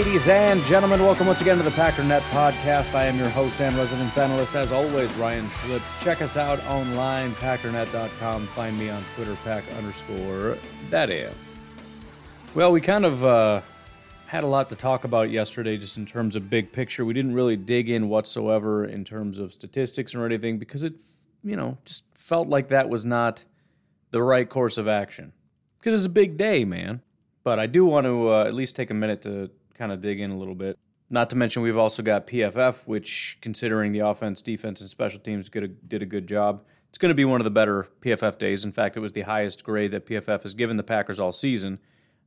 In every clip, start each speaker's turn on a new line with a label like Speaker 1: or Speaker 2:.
Speaker 1: Ladies and gentlemen, welcome once again to the Packernet Podcast. I am your host and resident analyst, as always, Ryan Schlip. Check us out online, packernet.com. Find me on Twitter, pack underscore daddy. Well, we kind of uh, had a lot to talk about yesterday, just in terms of big picture. We didn't really dig in whatsoever in terms of statistics or anything because it, you know, just felt like that was not the right course of action. Because it's a big day, man. But I do want to uh, at least take a minute to kind of dig in a little bit. Not to mention, we've also got PFF, which, considering the offense, defense, and special teams, did a, good job. It's going to be one of the better PFF days. In fact, it was the highest grade that PFF has given the Packers all season.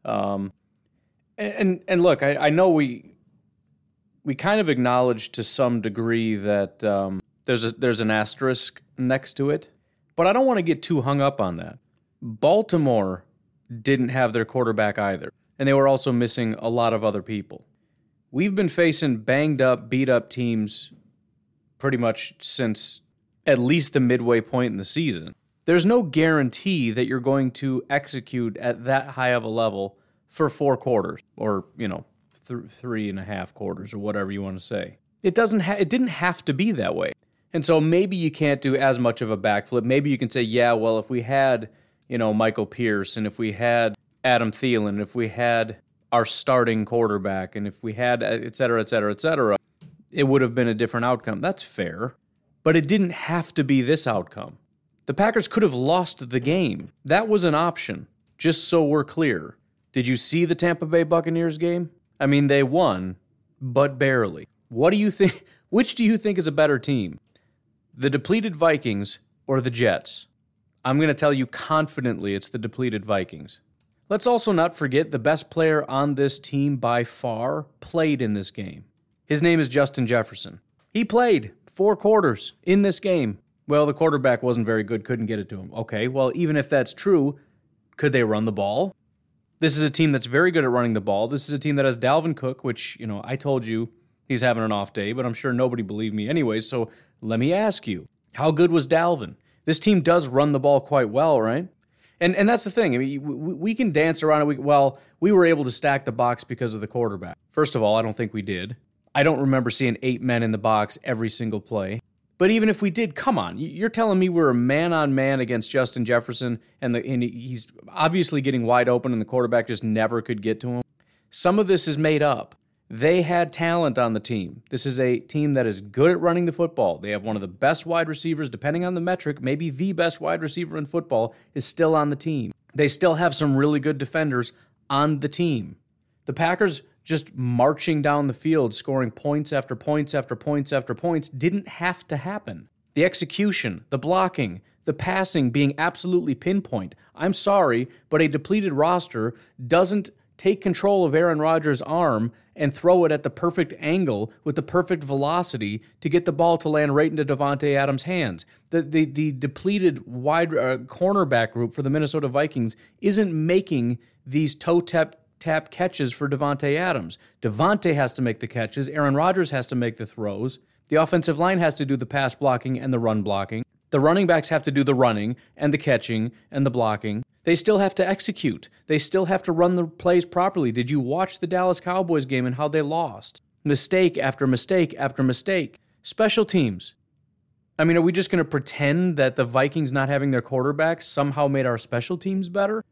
Speaker 1: Um, and and look, I, I know we we kind of acknowledge to some degree that um, there's a there's an asterisk next to it, but I don't want to get too hung up on that. Baltimore didn't have their quarterback either, and they were also missing a lot of other people. We've been facing banged up, beat up teams pretty much since at least the midway point in the season. There's no guarantee that you're going to execute at that high of a level for four quarters, or you know, th- three and a half quarters, or whatever you want to say. It doesn't. Ha- it didn't have to be that way. And so maybe you can't do as much of a backflip. Maybe you can say, yeah, well, if we had you know, Michael Pierce, and if we had Adam Thielen, if we had our starting quarterback, and if we had uh, et cetera, et cetera, et cetera, it would have been a different outcome. That's fair. But it didn't have to be this outcome. The Packers could have lost the game. That was an option, just so we're clear. Did you see the Tampa Bay Buccaneers game? I mean, they won, but barely. What do you think? Which do you think is a better team? The depleted Vikings or the Jets? I'm going to tell you confidently it's the depleted Vikings. Let's also not forget the best player on this team by far played in this game. His name is Justin Jefferson. He played four quarters in this game. Well, the quarterback wasn't very good, couldn't get it to him. Okay, well, even if that's true, could they run the ball? This is a team that's very good at running the ball. This is a team that has Dalvin Cook, which, you know, I told you he's having an off day, but I'm sure nobody believed me anyway. So let me ask you how good was Dalvin? this team does run the ball quite well, right? And and that's the thing. I mean, we, we can dance around it. We, well, we were able to stack the box because of the quarterback. First of all, I don't think we did. I don't remember seeing eight men in the box every single play. But even if we did, come on, you're telling me we're a man on man against Justin Jefferson, and, the, and he's obviously getting wide open, and the quarterback just never could get to him. Some of this is made up. They had talent on the team. This is a team that is good at running the football. They have one of the best wide receivers, depending on the metric, maybe the best wide receiver in football is still on the team. They still have some really good defenders on the team. The Packers just marching down the field, scoring points after points after points after points, didn't have to happen. The execution, the blocking, the passing being absolutely pinpoint. I'm sorry, but a depleted roster doesn't take control of Aaron Rodgers' arm and throw it at the perfect angle with the perfect velocity to get the ball to land right into Davante Adams' hands. The the, the depleted wide uh, cornerback group for the Minnesota Vikings isn't making these toe tap tap catches for Davante Adams. Davante has to make the catches. Aaron Rodgers has to make the throws. The offensive line has to do the pass blocking and the run blocking. The running backs have to do the running and the catching and the blocking. They still have to execute. They still have to run the plays properly. Did you watch the Dallas Cowboys game and how they lost? Mistake after mistake after mistake. Special teams. I mean, are we just going to pretend that the Vikings not having their quarterback somehow made our special teams better?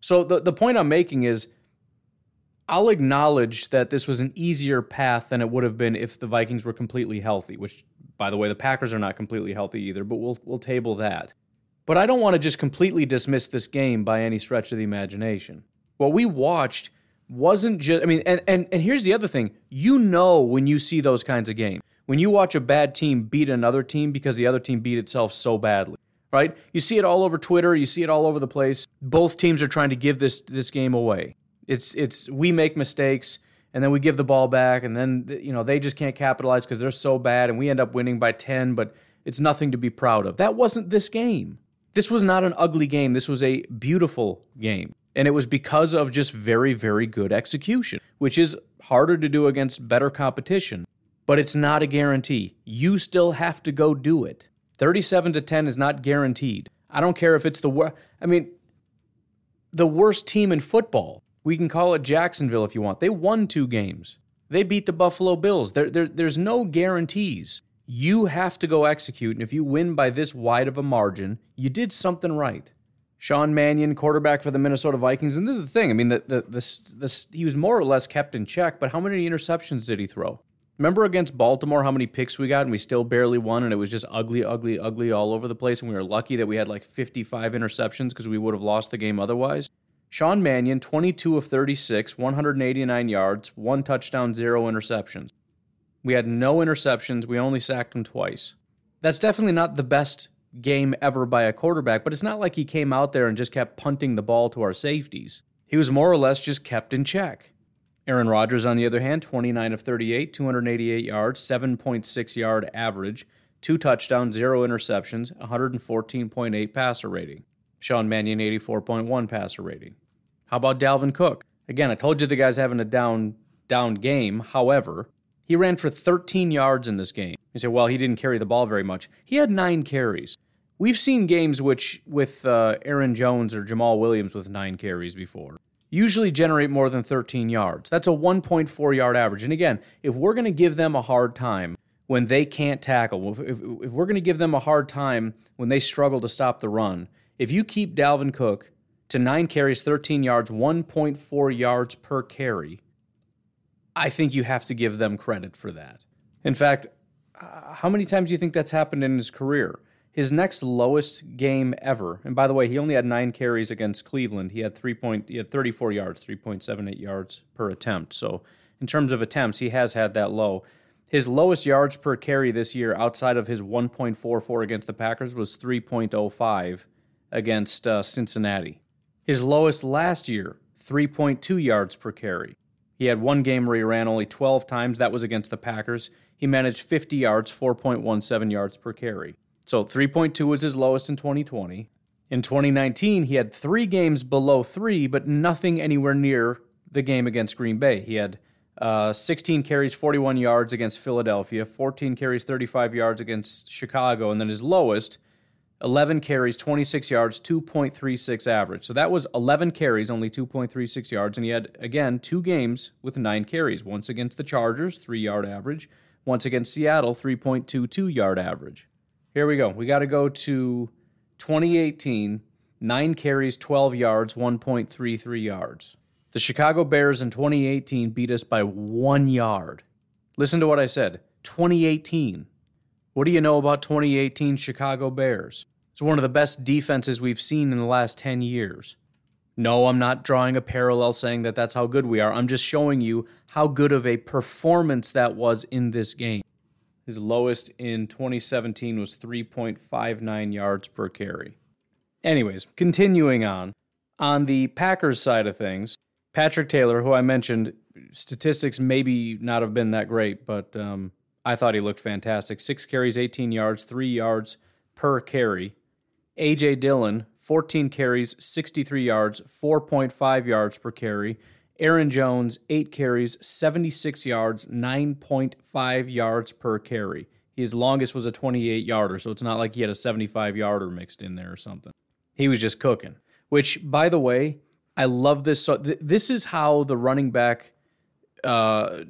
Speaker 1: So the, the point I'm making is I'll acknowledge that this was an easier path than it would have been if the Vikings were completely healthy, which by the way, the Packers are not completely healthy either, but we'll we'll table that. But I don't want to just completely dismiss this game by any stretch of the imagination. What we watched wasn't just I mean and and and here's the other thing. You know when you see those kinds of games. When you watch a bad team beat another team because the other team beat itself so badly, right? You see it all over Twitter, you see it all over the place. Both teams are trying to give this this game away. It's it's we make mistakes and then we give the ball back and then you know they just can't capitalize because they're so bad and we end up winning by 10 but it's nothing to be proud of that wasn't this game this was not an ugly game this was a beautiful game and it was because of just very very good execution which is harder to do against better competition but it's not a guarantee you still have to go do it 37 to 10 is not guaranteed i don't care if it's the worst i mean the worst team in football we can call it Jacksonville if you want. They won two games. They beat the Buffalo Bills. There, there, there's no guarantees. You have to go execute, and if you win by this wide of a margin, you did something right. Sean Mannion, quarterback for the Minnesota Vikings, and this is the thing. I mean, the, the, the, the, he was more or less kept in check, but how many interceptions did he throw? Remember against Baltimore how many picks we got and we still barely won and it was just ugly, ugly, ugly all over the place and we were lucky that we had like 55 interceptions because we would have lost the game otherwise? Sean Mannion, 22 of 36, 189 yards, one touchdown, zero interceptions. We had no interceptions. We only sacked him twice. That's definitely not the best game ever by a quarterback, but it's not like he came out there and just kept punting the ball to our safeties. He was more or less just kept in check. Aaron Rodgers, on the other hand, 29 of 38, 288 yards, 7.6 yard average, two touchdowns, zero interceptions, 114.8 passer rating. Sean Mannion, 84.1 passer rating. How about Dalvin Cook? Again, I told you the guy's having a down down game. However, he ran for 13 yards in this game. You say, well, he didn't carry the ball very much. He had nine carries. We've seen games which, with uh, Aaron Jones or Jamaal Williams with nine carries before, usually generate more than 13 yards. That's a 1.4 yard average. And again, if we're going to give them a hard time when they can't tackle, if, if, if we're going to give them a hard time when they struggle to stop the run, if you keep Dalvin Cook to nine carries, 13 yards, 1.4 yards per carry, I think you have to give them credit for that. In fact, uh, how many times do you think that's happened in his career? His next lowest game ever, and by the way, he only had nine carries against Cleveland. He had three point, he had 34 yards, 3.78 yards per attempt. So, in terms of attempts, he has had that low. His lowest yards per carry this year, outside of his 1.44 against the Packers, was 3.05 against uh, Cincinnati. His lowest last year, 3.2 yards per carry. He had one game where he ran only 12 times. That was against the Packers. He managed 50 yards, 4.17 yards per carry. So 3.2 was his lowest in 2020. In 2019, he had three games below three, but nothing anywhere near the game against Green Bay. He had uh, 16 carries, 41 yards against Philadelphia, 14 carries, 35 yards against Chicago, and then his lowest 11 carries, 26 yards, 2.36 average. So that was 11 carries, only 2.36 yards. And he had, again, two games with nine carries. Once against the Chargers, three yard average. Once against Seattle, 3.22 yard average. Here we go. We got to go to 2018, nine carries, 12 yards, 1.33 yards. The Chicago Bears in 2018 beat us by one yard. Listen to what I said 2018. What do you know about 2018 Chicago Bears? It's one of the best defenses we've seen in the last 10 years. No, I'm not drawing a parallel saying that that's how good we are. I'm just showing you how good of a performance that was in this game. His lowest in 2017 was 3.59 yards per carry. Anyways, continuing on. On the Packers side of things, Patrick Taylor, who I mentioned, statistics maybe not have been that great, but um, I thought he looked fantastic. Six carries, 18 yards, three yards per carry. A.J. Dillon, 14 carries, 63 yards, 4.5 yards per carry. Aaron Jones, 8 carries, 76 yards, 9.5 yards per carry. His longest was a 28 yarder, so it's not like he had a 75 yarder mixed in there or something. He was just cooking. Which, by the way, I love this. So th- this is how the running back, uh,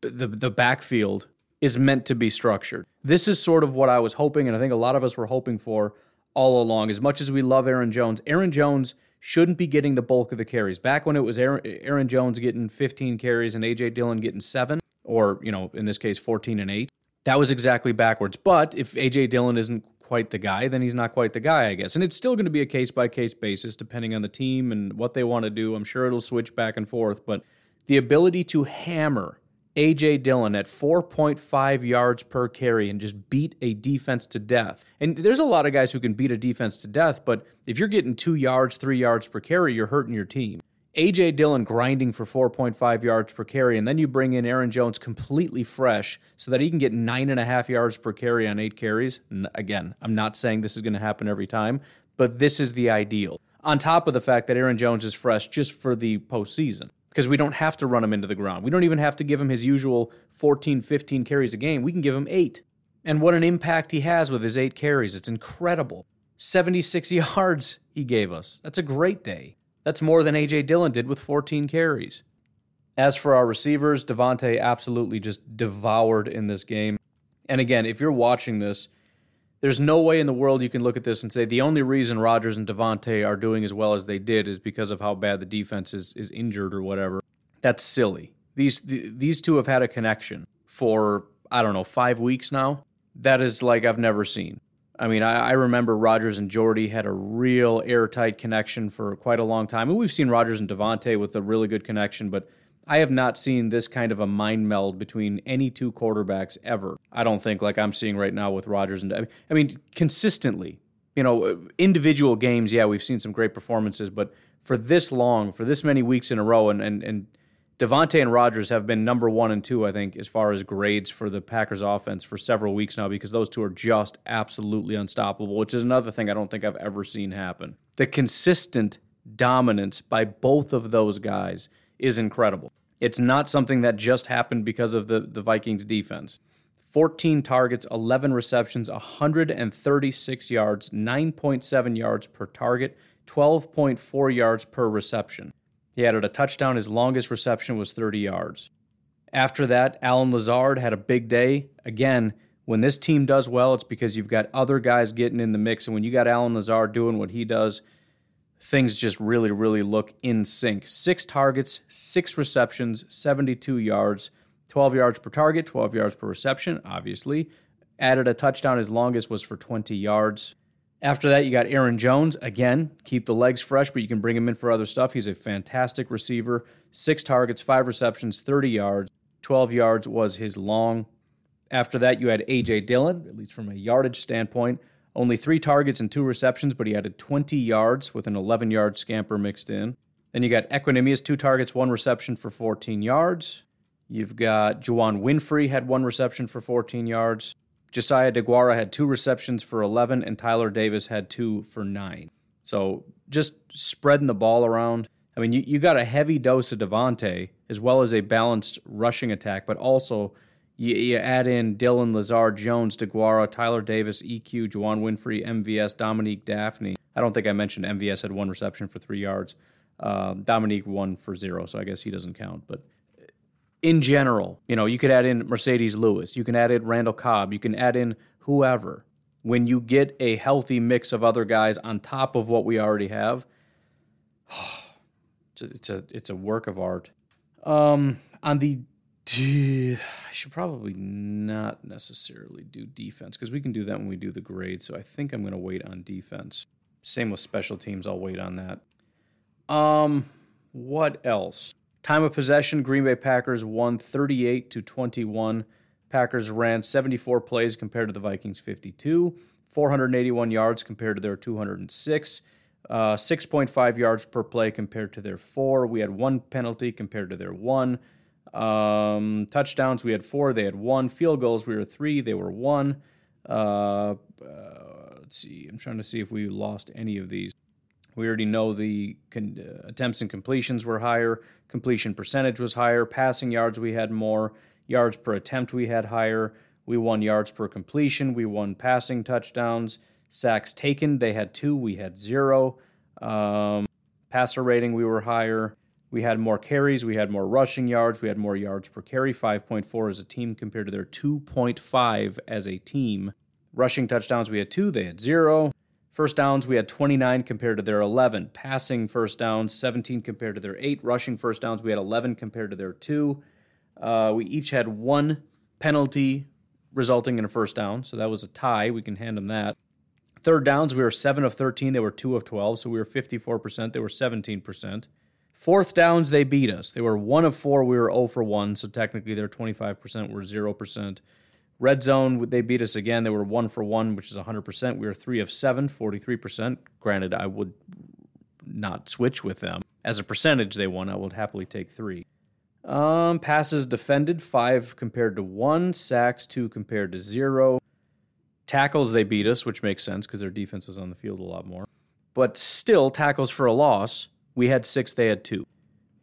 Speaker 1: the the backfield is meant to be structured. This is sort of what I was hoping, and I think a lot of us were hoping for all along. As much as we love Aaron Jones, Aaron Jones shouldn't be getting the bulk of the carries. Back when it was Aaron, Aaron Jones getting 15 carries and AJ Dillon getting seven, or you know, in this case, 14 and eight, that was exactly backwards. But if AJ Dillon isn't quite the guy, then he's not quite the guy, I guess. And it's still going to be a case by case basis depending on the team and what they want to do. I'm sure it'll switch back and forth, but the ability to hammer A.J. Dillon at 4.5 yards per carry and just beat a defense to death. And there's a lot of guys who can beat a defense to death, but if you're getting two yards, three yards per carry, you're hurting your team. A.J. Dillon grinding for 4.5 yards per carry, and then you bring in Aaron Jones completely fresh so that he can get nine and a half yards per carry on eight carries. And again, I'm not saying this is going to happen every time, but this is the ideal. On top of the fact that Aaron Jones is fresh just for the postseason because we don't have to run him into the ground. We don't even have to give him his usual 14, 15 carries a game. We can give him eight. And what an impact he has with his eight carries. It's incredible. 76 yards he gave us. That's a great day. That's more than A.J. Dillon did with 14 carries. As for our receivers, Davante absolutely just devoured in this game. And again, if you're watching this, there's no way in the world you can look at this and say the only reason Rodgers and Davante are doing as well as they did is because of how bad the defense is, is injured or whatever. That's silly. These these two have had a connection for I don't know five weeks now. That is like I've never seen. I mean, I, I remember Rodgers and Jordy had a real airtight connection for quite a long time, and we've seen Rodgers and Davante with a really good connection, but I have not seen this kind of a mind meld between any two quarterbacks ever. I don't think like I'm seeing right now with Rodgers and I mean consistently. You know, individual games, yeah, we've seen some great performances, but for this long, for this many weeks in a row, and and and Davante and Rodgers have been number one and two, I think, as far as grades for the Packers offense for several weeks now because those two are just absolutely unstoppable, which is another thing I don't think I've ever seen happen. The consistent dominance by both of those guys is incredible. It's not something that just happened because of the, the Vikings defense. 14 targets, 11 receptions, 136 yards, 9.7 yards per target, 12.4 yards per reception. He added a touchdown. His longest reception was 30 yards. After that, Allen Lazard had a big day. Again, when this team does well, it's because you've got other guys getting in the mix. And when you got Allen Lazard doing what he does, things just really, really look in sync. Six targets, six receptions, 72 yards, 12 yards per target, 12 yards per reception, obviously. Added a touchdown. His longest was for 20 yards. After that, you got Aaron Jones. Again, keep the legs fresh, but you can bring him in for other stuff. He's a fantastic receiver. Six targets, five receptions, 30 yards. 12 yards was his long. After that, you had A.J. Dillon, at least from a yardage standpoint. Only three targets and two receptions, but he added 20 yards with an 11 yard scamper mixed in. Then you got Equanimeous, two targets, one reception for 14 yards. You've got Juwann Winfree had one reception for 14 yards. Josiah DeGuara had two receptions for 11, and Tyler Davis had two for nine. So just spreading the ball around. I mean, you, you got a heavy dose of Davante as well as a balanced rushing attack, but also you, you add in Dillon Lazard, Jones, DeGuara, Tyler Davis, EQ, Juwann Winfree, MVS, Dominique Dafney. I don't think I mentioned MVS had one reception for three yards. Uh, Dominique one for zero, so I guess he doesn't count. But in general, you know, you could add in Marcedes Lewis, you can add in Randall Cobb, you can add in whoever. When you get a healthy mix of other guys on top of what we already have, it's a it's a, it's a work of art. Um, on the I should probably not necessarily do defense because we can do that when we do the grade. So I think I'm going to wait on defense. Same with special teams. I'll wait on that. Um, what else? Time of possession. Green Bay Packers won 38 to 21. Packers ran 74 plays compared to the Vikings 52. 481 yards compared to their 206. Uh, 6.5 yards per play compared to their four. We had one penalty compared to their one. Um, touchdowns, we had four, they had one. Field goals, we were three, they were one. Uh, uh, let's see, I'm trying to see if we lost any of these. We already know the con- uh, attempts and completions were higher, completion percentage was higher, passing yards, we had more, yards per attempt, we had higher. We won yards per completion, we won passing touchdowns. Sacks taken, they had two, we had zero. Um, passer rating, we were higher. We had more carries, we had more rushing yards, we had more yards per carry, 5.4 as a team compared to their 2.5 as a team. Rushing touchdowns, we had two, they had zero. First downs, we had 29 compared to their 11. Passing first downs, 17 compared to their 8. Rushing first downs, we had 11 compared to their 2. Uh, we each had one penalty resulting in a first down, so that was a tie. We can hand them that. Third downs, we were 7 of 13. They were 2 of 12. So we were 54%. They were 17%. Fourth downs, they beat us. They were 1 of 4. We were 0 for 1. So technically, they're 25%. We're 0%. Red zone, they beat us again. They were 1 for 1, which is 100%. We were 3 of 7, 43%. Granted, I would not switch with them. As a percentage, they won. I would happily take 3. Um, passes defended, 5 compared to 1. Sacks, 2 compared to 0. Tackles, they beat us, which makes sense because their defense was on the field a lot more. But still, tackles for a loss, we had six, they had two.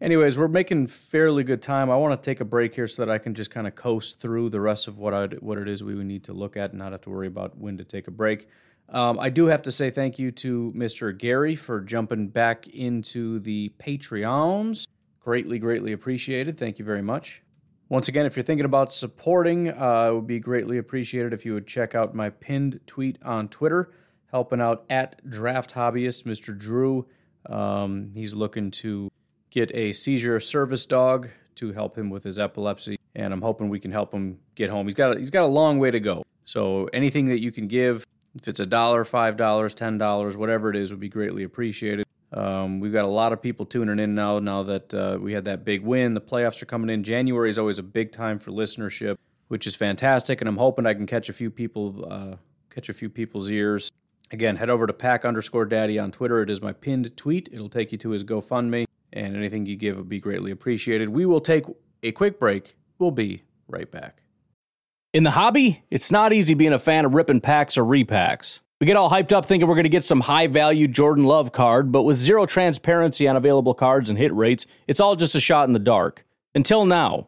Speaker 1: Anyways, we're making fairly good time. I want to take a break here so that I can just kind of coast through the rest of what I what it is we would need to look at and not have to worry about when to take a break. Um, I do have to say thank you to Mr. Gary for jumping back into the Patreons. Greatly, greatly appreciated. Thank you very much. Once again, if you're thinking about supporting, uh, it would be greatly appreciated if you would check out my pinned tweet on Twitter, helping out at Draft Hobbyist, Mr. Drew. Um, he's looking to get a seizure service dog to help him with his epilepsy, and I'm hoping we can help him get home. He's got a, he's got a long way to go. So anything that you can give, if it's a dollar, five dollars, ten dollars, whatever it is, would be greatly appreciated. Um, we've got a lot of people tuning in now. Now that uh, we had that big win, the playoffs are coming in. January is always a big time for listenership, which is fantastic, and I'm hoping I can catch a few people, uh, catch a few people's ears. Again, head over to pack underscore daddy on Twitter. It is my pinned tweet. It'll take you to his GoFundMe, and anything you give will be greatly appreciated. We will take a quick break. We'll be right back.
Speaker 2: In the hobby, it's not easy being a fan of ripping packs or repacks. We get all hyped up thinking we're going to get some high value Jordan Love card, but with zero transparency on available cards and hit rates, it's all just a shot in the dark. Until now,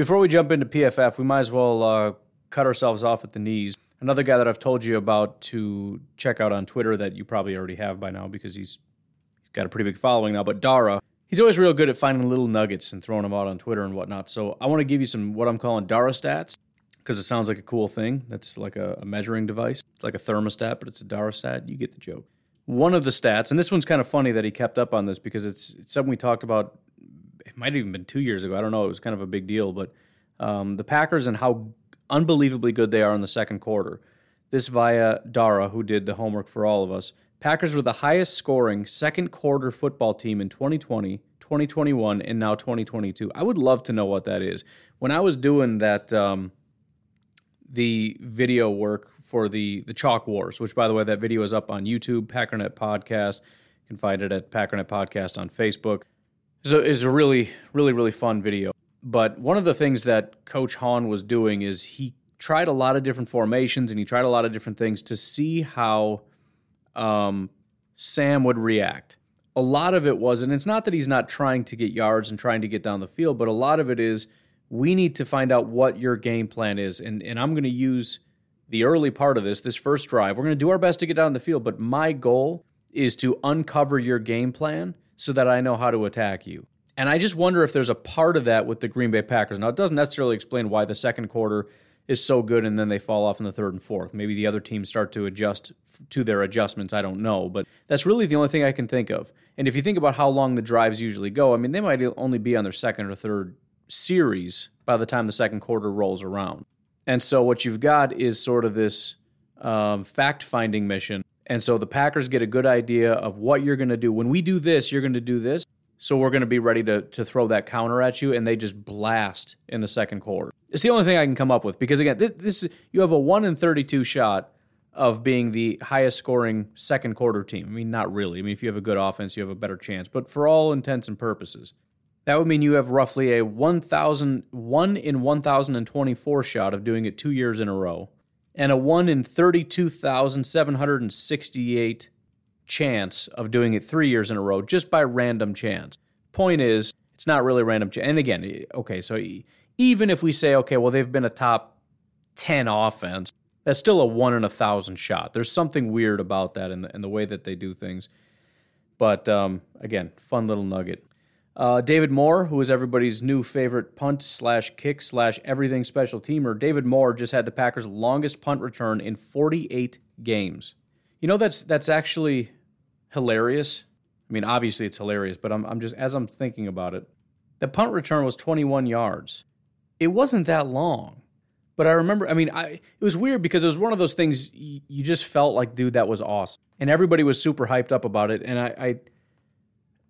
Speaker 1: Before we jump into PFF, we might as well uh, cut ourselves off at the knees. Another guy that I've told you about to check out on Twitter that you probably already have by now because he's, got a pretty big following now, but Dara. He's always real good at finding little nuggets and throwing them out on Twitter and whatnot. So I want to give you some what I'm calling Dara stats because it sounds like a cool thing. That's like a, a measuring device. It's like a thermostat, but it's a Dara stat. You get the joke. One of the stats, and this one's kind of funny that he kept up on this because it's, it's something we talked about might have even been two years ago. I don't know. It was kind of a big deal, but um, the Packers and how unbelievably good they are in the second quarter. This via Dara, who did the homework for all of us. Packers were the highest scoring second quarter football team in 2020, 2021, and now 2022. I would love to know what that is. When I was doing that, um, the video work for the the Chalk Wars, which by the way, that video is up on YouTube, Packernet Podcast. You can find it at Packernet Podcast on Facebook. So it's a really, really, really fun video. But one of the things that Coach Hahn was doing is he tried a lot of different formations and he tried a lot of different things to see how um, Sam would react. A lot of it was, and it's not that he's not trying to get yards and trying to get down the field, but a lot of it is we need to find out what your game plan is. And, and I'm going to use the early part of this, this first drive. We're going to do our best to get down the field, but my goal is to uncover your game plan so that I know how to attack you. And I just wonder if there's a part of that with the Green Bay Packers. Now, it doesn't necessarily explain why the second quarter is so good and then they fall off in the third and fourth. Maybe the other teams start to adjust to their adjustments. I don't know. But that's really the only thing I can think of. And if you think about how long the drives usually go, I mean, they might only be on their second or third series by the time the second quarter rolls around. And so what you've got is sort of this um, fact finding mission. And so the Packers get a good idea of what you're going to do. When we do this, you're going to do this. So we're going to be ready to, to throw that counter at you, and they just blast in the second quarter. It's the only thing I can come up with because again, this, this you have a one in thirty-two shot of being the highest scoring second quarter team. I mean, not really. I mean, if you have a good offense, you have a better chance. But for all intents and purposes, that would mean you have roughly a 1,000, 1 in 1,024 shot of doing it two years in a row, and a 1 in 32,768 chance of doing it three years in a row just by random chance. Point is, it's not really random. Chance. And again, okay, so even if we say, okay, well, they've been a top 10 offense, that's still a one in a thousand shot. There's something weird about that in the, in the way that they do things. But um, again, fun little nugget. Uh, David Moore, who is everybody's new favorite punt slash kick slash everything special teamer, David Moore just had the Packers' longest punt return in 48 games. You know that's that's actually hilarious. I mean, obviously it's hilarious, but I'm, I'm just, as I'm thinking about it, the punt return was 21 yards. It wasn't that long. But I remember, I mean, I, it was weird because it was one of those things you, you just felt like, dude, that was awesome. And everybody was super hyped up about it. And I, I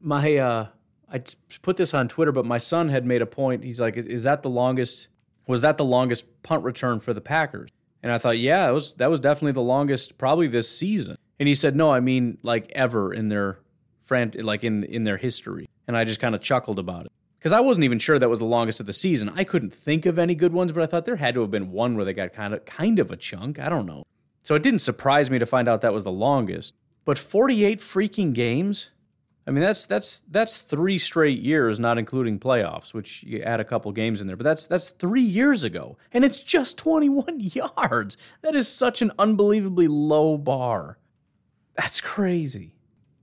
Speaker 1: my, uh, I put this on Twitter, but my son had made a point. He's like, is that the longest, was that the longest punt return for the Packers? And I thought, yeah, that was, that was definitely the longest, probably this season. And he said, "No, I mean like ever in their friend like in in their history." And I just kind of chuckled about it because I wasn't even sure that was the longest of the season. I couldn't think of any good ones, but I thought there had to have been one where they got kind of kind of a chunk. I don't know. So it didn't surprise me to find out that was the longest. But 48 freaking games? I mean, that's that's that's three straight years, not including playoffs, which you add a couple games in there. But that's that's three years ago, and it's just 21 yards. That is such an unbelievably low bar. That's crazy.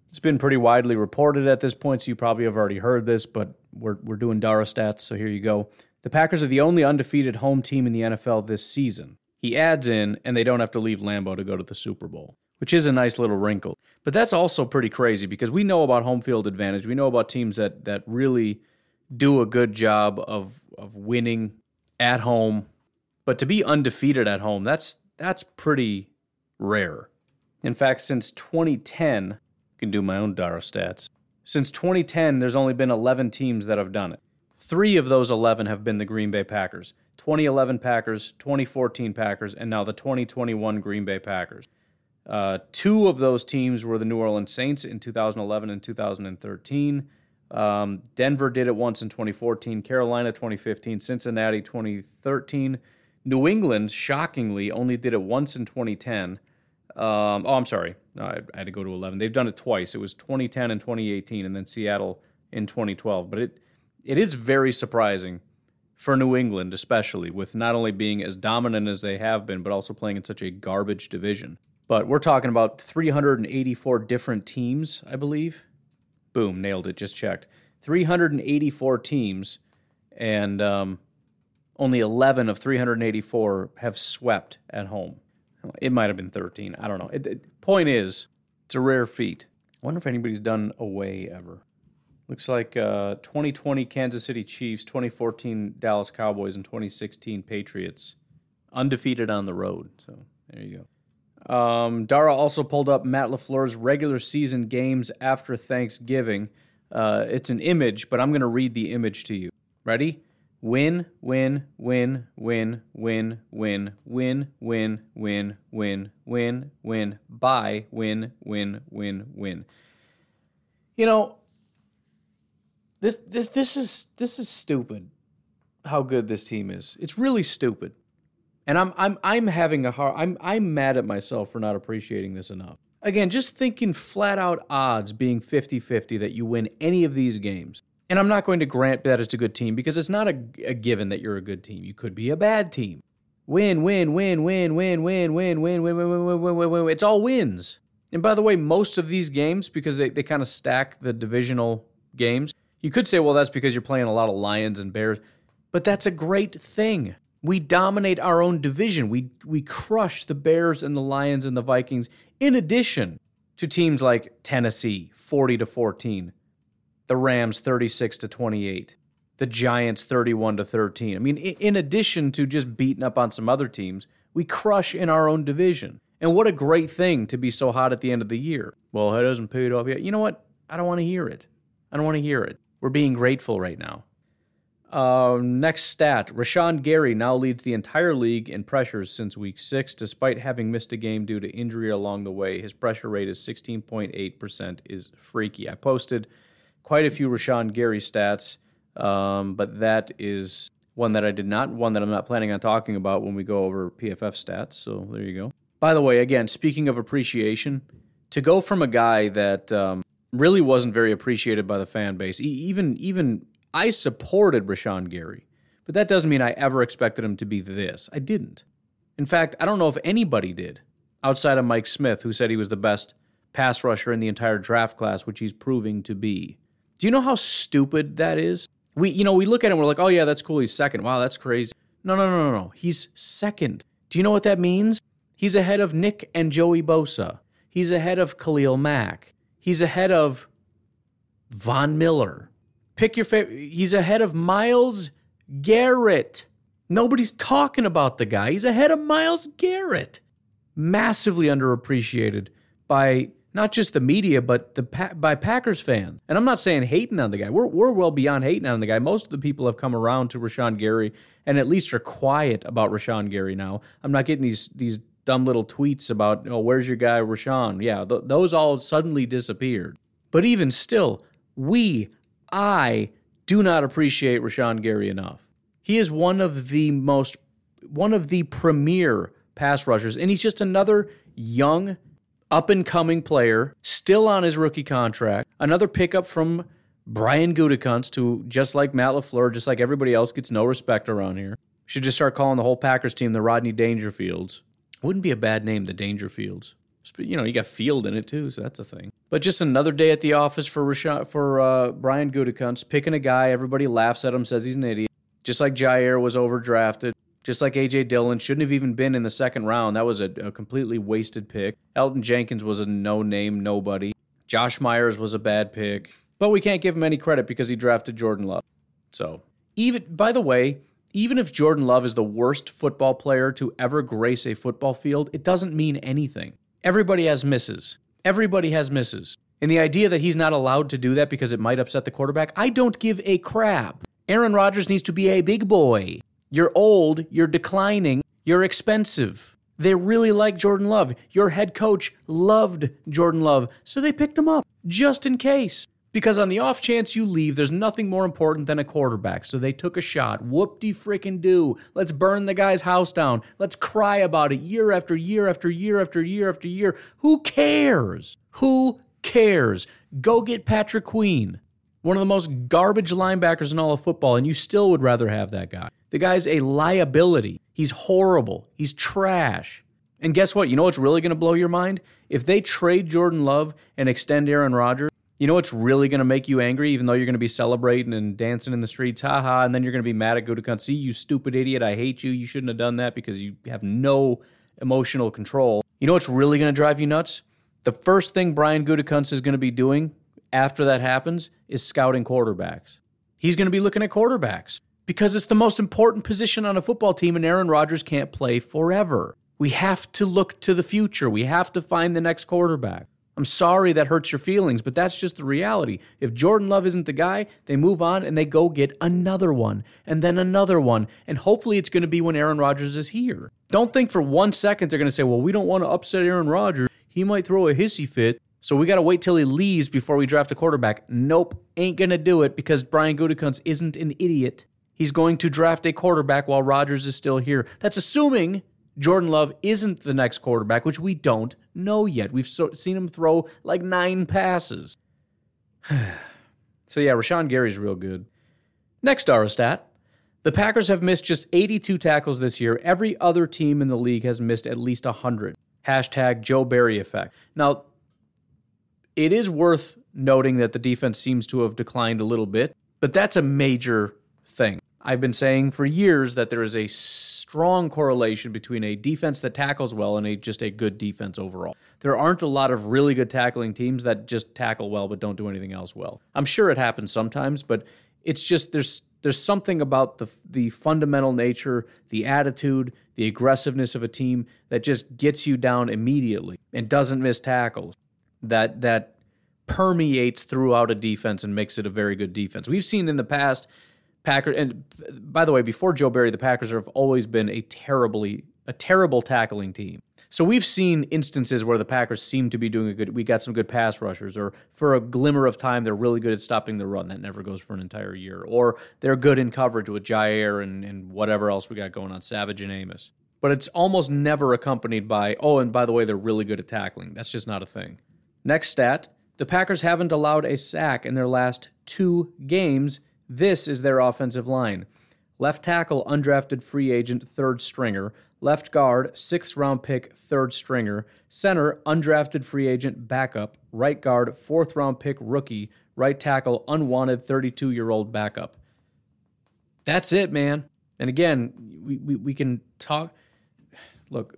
Speaker 1: It's been pretty widely reported at this point, so you probably have already heard this, but we're, we're doing Dara stats, so here you go. The Packers are the only undefeated home team in the NFL this season. He adds in, and they don't have to leave Lambeau to go to the Super Bowl, which is a nice little wrinkle. But that's also pretty crazy because we know about home field advantage. We know about teams that that really do a good job of of winning at home. But to be undefeated at home, that's that's pretty rare. In fact, since 2010, I can do my own Dara stats. Since 2010, there's only been 11 teams that have done it. Three of those 11 have been the Green Bay Packers 2011 Packers, 2014 Packers, and now the 2021 Green Bay Packers. Uh, two of those teams were the New Orleans Saints in 2011 and 2013. Um, Denver did it once in 2014, Carolina 2015, Cincinnati 2013. New England, shockingly, only did it once in 2010. Um, oh, I'm sorry. No, I, I, had to go to 11. They've done it twice. It was 2010 and 2018, and then Seattle in 2012. But it it is very surprising for New England, especially with not only being as dominant as they have been, but also playing in such a garbage division. But we're talking about 384 different teams, I believe. Boom, nailed it. Just checked. 384 teams, and um, only 11 of 384 have swept at home. It might have been 13. I don't know. It, it, point is, it's a rare feat. I wonder if anybody's done away ever. Looks like uh, 2020 Kansas City Chiefs, 2014 Dallas Cowboys, and 2016 Patriots. Undefeated on the road. So there you go. Um, Dara also pulled up Matt LaFleur's regular season games after Thanksgiving. Uh, it's an image, but I'm going to read the image to you. Ready? Win, win, win, win, win, win, win, win, win, win, win, win, buy, win, win, win, win. You know, this this this is this is stupid. How good this team is. It's really stupid. And I'm I'm I'm having a hard I'm I'm mad at myself for not appreciating this enough. Again, just thinking flat out odds being 50-50 that you win any of these games. And I'm not going to grant that it's a good team because it's not a, a given that you're a good team. You could be a bad team. Win, win, win, win, win, win, win, win, win, win, win, win, win, win, win. It's all wins. And by the way, most of these games, because they, they kind of stack the divisional games, you could say, well, that's because you're playing a lot of Lions and Bears. But that's a great thing. We dominate our own division. We we crush the Bears and the Lions and the Vikings in addition to teams like Tennessee 40 to 14, the Rams 36 to 28, the Giants 31 to 13. I mean, in addition to just beating up on some other teams, we crush in our own division. And what a great thing to be so hot at the end of the year. Well, it hasn't paid off yet. You know what? I don't want to hear it. I don't want to hear it. We're being grateful right now. Uh, next stat Rashan Gary now leads the entire league in pressures since week six, despite having missed a game due to injury along the way. His pressure rate is 16.8%, is freaky. I posted quite a few Rashan Gary stats, um, but that is one that I did not, one that I'm not planning on talking about when we go over PFF stats. So there you go. By the way, again, speaking of appreciation, to go from a guy that um, really wasn't very appreciated by the fan base, even even I supported Rashan Gary, but that doesn't mean I ever expected him to be this. I didn't. In fact, I don't know if anybody did outside of Mike Smith, who said he was the best pass rusher in the entire draft class, which he's proving to be. Do you know how stupid that is? We, you know, we look at him, we're like, oh yeah, that's cool. He's second. Wow, that's crazy. No, no, no, no, no. He's second. Do you know what that means? He's ahead of Nick and Joey Bosa. He's ahead of Khalil Mack. He's ahead of Von Miller. Pick your favorite. He's ahead of Myles Garrett. Nobody's talking about the guy. He's ahead of Myles Garrett. Massively underappreciated by not just the media, but the by Packers fans. And I'm not saying hating on the guy. We're, we're well beyond hating on the guy. Most of the people have come around to Rashan Gary and at least are quiet about Rashan Gary now. I'm not getting these these dumb little tweets about, oh, where's your guy Rashan? Yeah, th- those all suddenly disappeared. But even still, we I do not appreciate Rashan Gary enough. He is one of the most, one of the premier pass rushers, and he's just another young, up and coming player, still on his rookie contract. Another pickup from Brian Gutekunst, who just like Matt LaFleur, just like everybody else, gets no respect around here. Should just start calling the whole Packers team the Rodney Dangerfields. Wouldn't be a bad name, the Dangerfields. But you know, you got Field in it too, so that's a thing. But just another day at the office for for uh, Brian Gutekunst, picking a guy. Everybody laughs at him, says he's an idiot. Just like Jaire was overdrafted. Just like AJ Dillon shouldn't have even been in the second round. That was a, a completely wasted pick. Elgton Jenkins was a no-name nobody. Josh Myers was a bad pick. But we can't give him any credit because he drafted Jordan Love. So, even by the way, even if Jordan Love is the worst football player to ever grace a football field, it doesn't mean anything. Everybody has misses. Everybody has misses. And the idea that he's not allowed to do that because it might upset the quarterback, I don't give a crap. Aaron Rodgers needs to be a big boy. You're old, you're declining, you're expensive. They really like Jordan Love. Your head coach loved Jordan Love, so they picked him up just in case. Because on the off chance you leave, there's nothing more important than a quarterback. So they took a shot. Whoop de frickin' do. Let's burn the guy's house down. Let's cry about it year after year after year after year after year. Who cares? Who cares? Go get Patrick Queen, one of the most garbage linebackers in all of football, and you still would rather have that guy. The guy's a liability. He's horrible. He's trash. And guess what? You know what's really going to blow your mind? If they trade Jordan Love and extend Aaron Rodgers, you know what's really going to make you angry, even though you're going to be celebrating and dancing in the streets, haha, and then you're going to be mad at Gutekunst. See, you stupid idiot, I hate you. You shouldn't have done that because you have no emotional control. You know what's really going to drive you nuts? The first thing Brian Gutekunst is going to be doing after that happens is scouting quarterbacks. He's going to be looking at quarterbacks because it's the most important position on a football team, and Aaron Rodgers can't play forever. We have to look to the future. We have to find the next quarterback. I'm sorry that hurts your feelings, but that's just the reality. If Jordan Love isn't the guy, they move on and they go get another one and then another one. And hopefully it's going to be when Aaron Rodgers is here. Don't think for one second they're going to say, well, we don't want to upset Aaron Rodgers. He might throw a hissy fit. So we got to wait till he leaves before we draft a quarterback. Nope, ain't going to do it because Brian Gutekunst isn't an idiot. He's going to draft a quarterback while Rodgers is still here. That's assuming Jordan Love isn't the next quarterback, which we don't know yet. We've so, seen him throw like nine passes. so, yeah, Rashan Gary's real good. Next Dara stat. The Packers have missed just 82 tackles this year. Every other team in the league has missed at least 100. Hashtag Joe Barry effect. Now, it is worth noting that the defense seems to have declined a little bit, but that's a major thing. I've been saying for years that there is a strong correlation between a defense that tackles well and a just a good defense overall. There aren't a lot of really good tackling teams that just tackle well but don't do anything else well. I'm sure it happens sometimes, but it's just there's there's something about the the fundamental nature, the attitude, the aggressiveness of a team that just gets you down immediately and doesn't miss tackles. That that permeates throughout a defense and makes it a very good defense. We've seen in the past Packers and by the way, before Joe Barry, the Packers have always been a terribly a terrible tackling team. So we've seen instances where the Packers seem to be doing a good. We got some good pass rushers, or for a glimmer of time, they're really good at stopping the run. That never goes for an entire year. Or they're good in coverage with Jaire and, and whatever else we got going on, Savage and Amos. But it's almost never accompanied by, oh, and by the way, they're really good at tackling. That's just not a thing. Next stat the Packers haven't allowed a sack in their last two games. This is their offensive line. Left tackle, undrafted free agent, third stringer. Left guard, sixth round pick, third stringer. Center, undrafted free agent, backup. Right guard, fourth round pick, rookie. Right tackle, unwanted 32 year old backup. That's it, man. And again, we, we, we can talk. Look,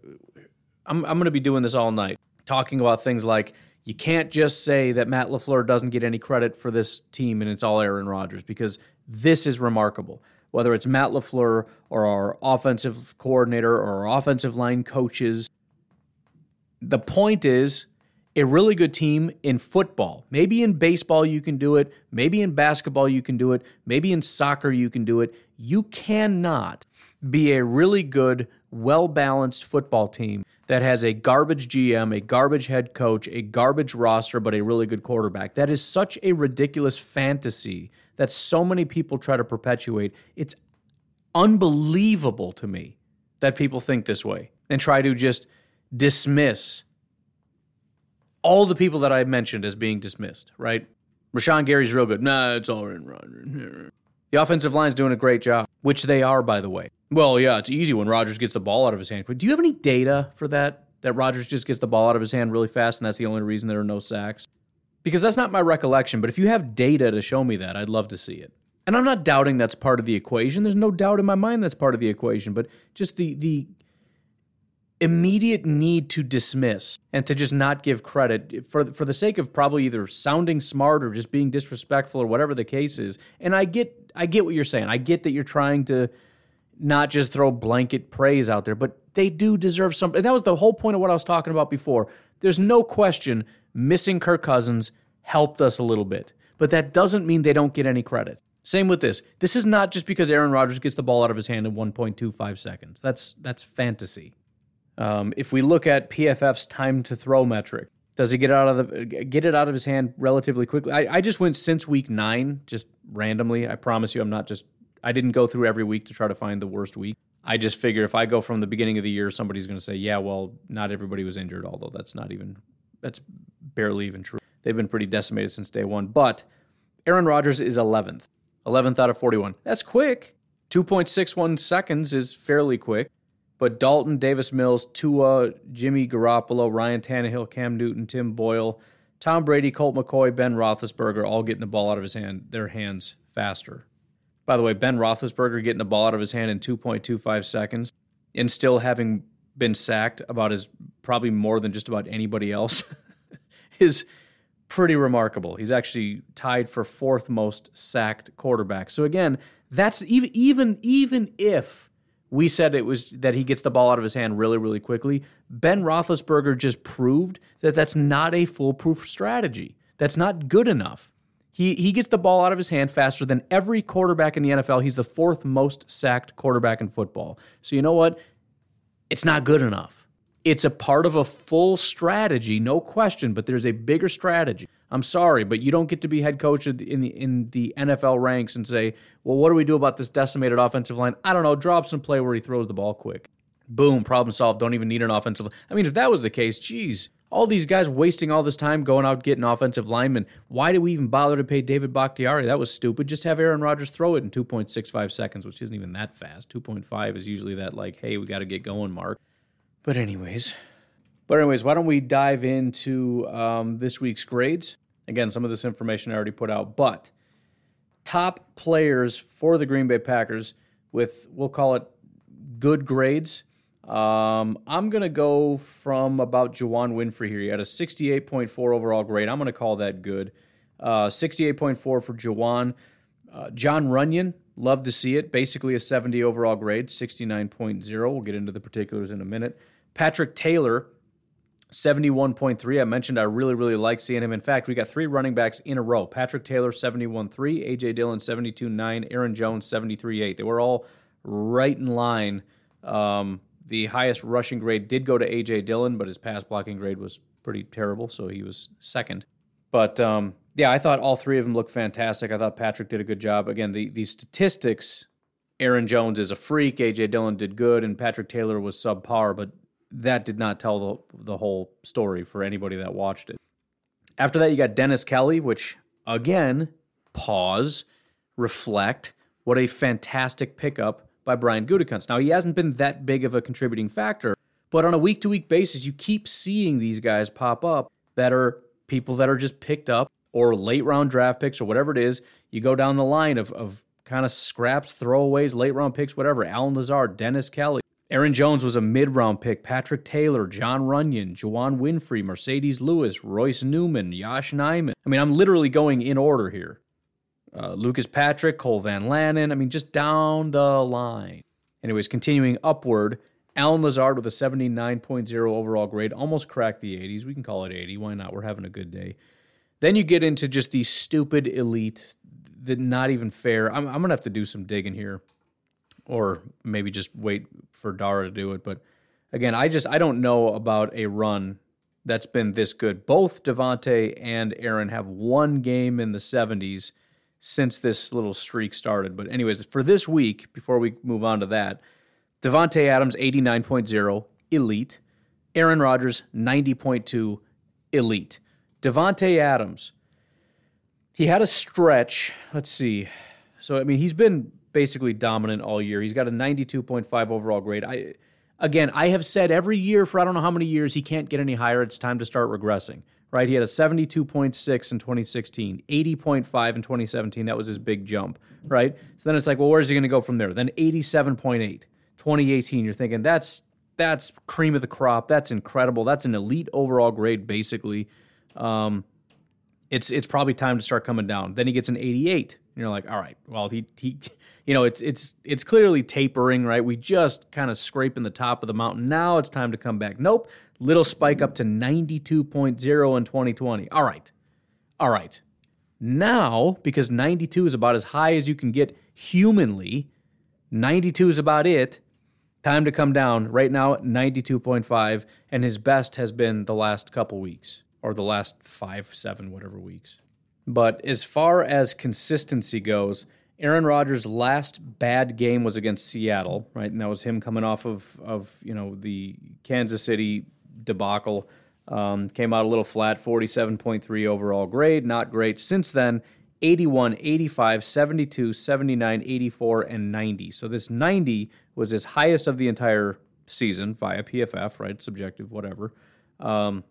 Speaker 1: I'm, I'm going to be doing this all night, talking about things like you can't just say that Matt LaFleur doesn't get any credit for this team and it's all Aaron Rodgers because this is remarkable. Whether it's Matt LaFleur or our offensive coordinator or our offensive line coaches, the point is a really good team in football. Maybe in baseball you can do it. Maybe in basketball you can do it. Maybe in soccer you can do it. You cannot be a really good, well balanced football team that has a garbage GM, a garbage head coach, a garbage roster, but a really good quarterback. That is such a ridiculous fantasy that so many people try to perpetuate. It's unbelievable to me that people think this way and try to just dismiss all the people that I mentioned as being dismissed, right? Rashan Gary's real good. Nah, it's all Rodgers. The offensive line's doing a great job, which they are, by the way. Well, yeah, it's easy when Rodgers gets the ball out of his hand. But do you have any data for that? That Rodgers just gets the ball out of his hand really fast, and that's the only reason there are no sacks? Because that's not my recollection, but if you have data to show me that, I'd love to see it. And I'm not doubting that's part of the equation. There's no doubt in my mind that's part of the equation, but just the the immediate need to dismiss and to just not give credit for for the sake of probably either sounding smart or just being disrespectful or whatever the case is. And I get I get what you're saying. I get that you're trying to not just throw blanket praise out there, but they do deserve some. And that was the whole point of what I was talking about before. There's no question missing Kirk Cousins helped us a little bit, but that doesn't mean they don't get any credit. Same with this. This is not just because Aaron Rodgers gets the ball out of his hand in 1.25 seconds. That's that's fantasy. Um, if we look at PFF's time to throw metric, does he get out of the get it out of his hand relatively quickly? I, I just went since week nine, just randomly. I promise you, I'm not just. I didn't go through every week to try to find the worst week. I just figure if I go from the beginning of the year, somebody's going to say, "Yeah, well, not everybody was injured," although that's not even that's barely even true. They've been pretty decimated since day one. But Aaron Rodgers is 11th, 11th out of 41. That's quick. 2.61 seconds is fairly quick. But Dalton, Davis Mills, Tua, Jimmy Garoppolo, Ryan Tannehill, Cam Newton, Tim Boyle, Tom Brady, Colt McCoy, Ben Roethlisberger, all getting the ball out of his hand, their hands faster. By the way, Ben Roethlisberger getting the ball out of his hand in 2.25 seconds and still having been sacked about as probably more than just about anybody else is pretty remarkable. He's actually tied for fourth most sacked quarterback. So again, that's even even even if we said it was that he gets the ball out of his hand really, really quickly. Ben Roethlisberger just proved that that's not a foolproof strategy. That's not good enough. He, he gets the ball out of his hand faster than every quarterback in the NFL. He's the fourth most sacked quarterback in football. So, you know what? It's not good enough. It's a part of a full strategy, no question, but there's a bigger strategy. I'm sorry, but you don't get to be head coach in the in the NFL ranks and say, "Well, what do we do about this decimated offensive line?" I don't know. Drop some play where he throws the ball quick. Boom, problem solved. Don't even need an offensive. I mean, if that was the case, geez, all these guys wasting all this time going out getting offensive linemen. Why did we even bother to pay David Bakhtiari? That was stupid. Just have Aaron Rodgers throw it in 2.65 seconds, which isn't even that fast. 2.5 is usually that like, hey, we got to get going, Mark. But anyways, but anyways, why don't we dive into um, this week's grades? Again, some of this information I already put out, but top players for the Green Bay Packers with we'll call it good grades. Um, I'm going to go from about Juwann Winfree here. He had a 68.4 overall grade. I'm going to call that good. Uh, 68.4 for Juwann. Uh, Jon Runyan, love to see it. Basically a 70 overall grade, 69.0. We'll get into the particulars in a minute. Patrick Taylor, 71.3. I mentioned I really, really like seeing him. In fact, we got three running backs in a row. Patrick Taylor, 71.3. A.J. Dillon, 72.9. Aaron Jones, 73.8. They were all right in line. Um, the highest rushing grade did go to A.J. Dillon, but his pass blocking grade was pretty terrible, so he was second. But um, yeah, I thought all three of them looked fantastic. I thought Patrick did a good job. Again, the, the statistics Aaron Jones is a freak, AJ Dillon did good, and Patrick Taylor was subpar, but that did not tell the, the whole story for anybody that watched it. After that, you got Dennis Kelly, which, again, pause, reflect. What a fantastic pickup by Brian Gutekunst. Now, he hasn't been that big of a contributing factor, but on a week to week basis, you keep seeing these guys pop up that are people that are just picked up or late round draft picks or whatever it is. You go down the line of, of kind of scraps, throwaways, late round picks, whatever. Allen Lazard, Dennis Kelly. Aaron Jones was a mid round pick. Patrick Taylor, Jon Runyan, Juwann Winfree, Marcedes Lewis, Royce Newman, Josh Nijman. I mean, I'm literally going in order here. Uh, Lucas Patrick, Cole Van Lanen. I mean, just down the line. Anyways, continuing upward, Allen Lazard with a 79.0 overall grade, almost cracked the 80s. We can call it 80. Why not? We're having a good day. Then you get into just these stupid elite, that not even fair. I'm, I'm going to have to do some digging here or maybe just wait for Dara to do it. But again, I just I don't know about a run that's been this good. Both Davante and Aaron have one game in the 70s since this little streak started. But anyways, for this week, before we move on to that, Davante Adams 89.0 elite, Aaron Rodgers 90.2 elite. Davante Adams he had a stretch. Let's see. So I mean, he's been basically dominant all year. He's got a 92.5 overall grade. I again, I have said every year for I don't know how many years he can't get any higher. It's time to start regressing. Right? He had a 72.6 in 2016, 80.5 in 2017. That was his big jump, right? So then it's like, well, where's he going to go from there? Then 87.8, 2018. You're thinking that's that's cream of the crop. That's incredible. That's an elite overall grade, basically. Um, it's it's probably time to start coming down. Then he gets an 88. And you're like, all right, well, he he you know, it's it's it's clearly tapering, right? We just kind of scraping the top of the mountain. Now it's time to come back. Nope. Little spike up to 92.0 in 2020. All right. All right. Now, because 92 is about as high as you can get humanly, 92 is about it. Time to come down. Right now, 92.5, and his best has been the last couple weeks or the last five, seven, whatever weeks. But as far as consistency goes, Aaron Rodgers' last bad game was against Seattle, right? And that was him coming off of, of you know, the Kansas City debacle. Um, came out a little flat, 47.3 overall grade, not great. Since then, 81, 85, 72, 79, 84, and 90. So this 90 was his highest of the entire season via PFF, right? Subjective, whatever. Um,